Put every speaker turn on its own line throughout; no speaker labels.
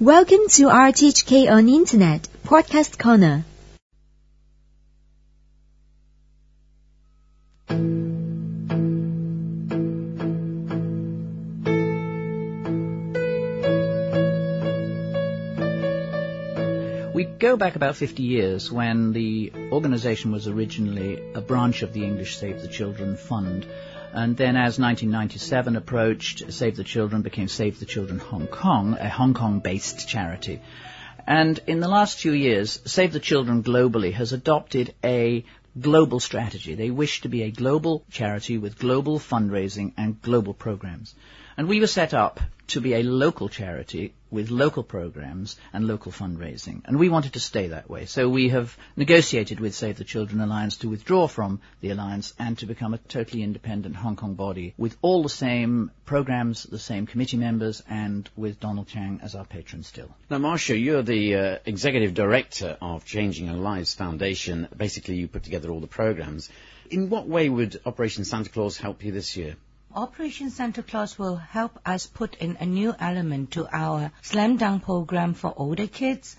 Welcome to RTHK on Internet Podcast Corner.
We go back about 50 years when the organisation was originally a branch of the English Save the Children Fund. And then as 1997 approached, Save the Children became Save the Children Hong Kong, a Hong Kong-based charity. And in the last few years, Save the Children globally has adopted a global strategy. They wish to be a global charity with global fundraising and global programs. And we were set up to be a local charity with local programs and local fundraising. And we wanted to stay that way. So we have negotiated with Save the Children Alliance to withdraw from the alliance and to become a totally independent Hong Kong body with all the same programs, the same committee members, and with Donald Tsang as our patron still.
Now, Marcia, you're the uh, executive director of Changing Lives Foundation. Basically, you put together all the programs. In what way would Operation Santa Claus help you this year?
Operation Santa Claus will help us put in a new element to our Slam Dunk program for older kids.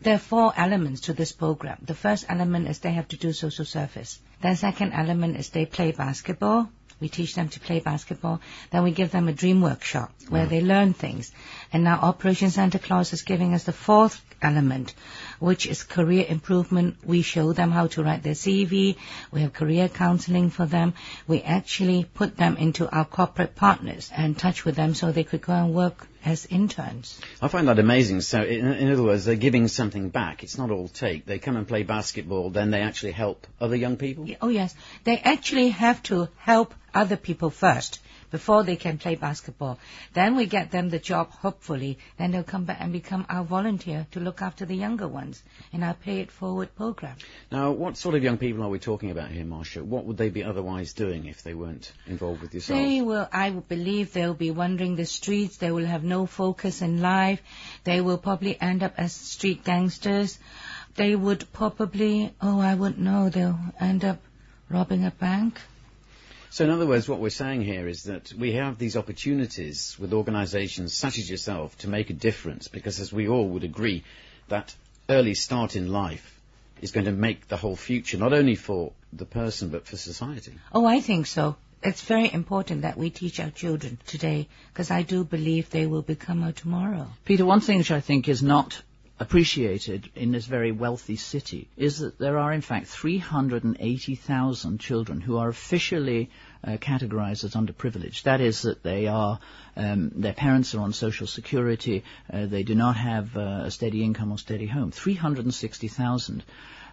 There are four elements to this program. The first element is they have to do social service. The second element is they play basketball. We teach them to play basketball. Then we give them a dream workshop where they learn things. And now Operation Santa Claus is giving us the fourth element, which is career improvement. We show them how to write their CV. We have career counseling for them. We actually put them into our corporate partners and touch with them so they could go and work as interns.
I find that amazing. So, in, in, other words, they're giving something back. It's not all take. They come and play basketball, then they actually help other young people?
Oh, yes. They actually have to help other people first before they can play basketball. Then we get them the job, hopefully. Then they'll come back and become our volunteer to look after the younger ones in our Pay It Forward program.
Now, what sort of young people are we talking about here, Marcia? What would they be otherwise doing if they weren't involved with yourselves?
They will, I believe they'll be wandering the streets. They will have no focus in life. They will probably end up as street gangsters. They would probably, oh, I wouldn't know, they'll end up robbing a bank.
So in other words, what we're saying here is that we have these opportunities with organisations such as yourself to make a difference because as we all would agree, that early start in life is going to make the whole future, not only for the person but for society.
Oh, I think so. It's very important that we teach our children today because I do believe they will become our tomorrow.
Peter, one thing which I think is not appreciated in this very wealthy city is that there are in fact 380,000 children who are officially uh, categorized as underprivileged. That is that they are, um, their parents are on social security, uh, they do not have uh, a steady income or steady home. 360,000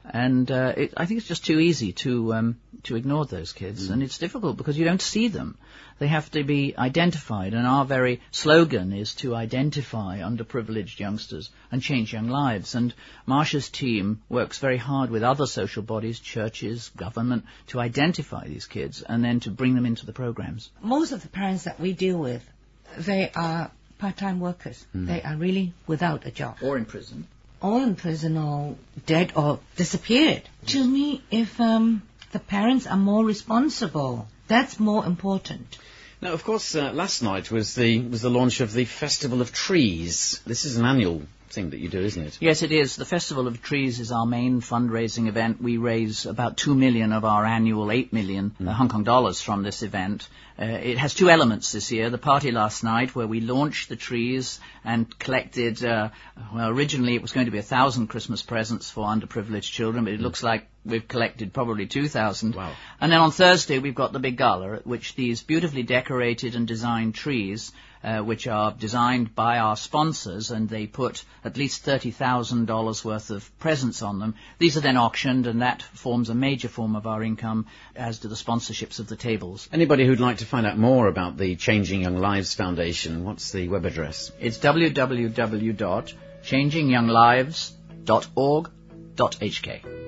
and uh, it, I think it's just too easy to um, to ignore those kids, mm. and it's difficult because you don't see them. They have to be identified, and our very slogan is to identify underprivileged youngsters and change young lives. And Marcia's team works very hard with other social bodies, churches, government, to identify these kids and then to bring them into the programs.
Most of the parents that we deal with, they are part-time workers. Mm. They are really without a job.
Or in prison
all in prison or dead or disappeared. To me, if um, the parents are more responsible, that's more important.
Now, of course, uh, last night was the was the launch of the Festival of Trees. This is an annual thing that you do, isn't it?
Yes, it is. The Festival of Trees is our main fundraising event. We raise about two million of our annual eight million mm. uh, Hong Kong dollars from this event. Uh, it has two elements this year. The party last night, where we launched the trees and collected. Uh, well, originally it was going to be a thousand Christmas presents for underprivileged children, but it mm. looks like we've collected probably 2,000.
Wow.
And then on Thursday we've got the big gala at which these beautifully decorated and designed trees uh, which are designed by our sponsors, and they put at least $30,000 worth of presents on them. These are then auctioned, and that forms a major form of our income, as do the sponsorships of the tables.
Anybody who'd like to find out more about the Changing Young Lives Foundation, what's the web address?
It's www.changingyounglives.org.hk.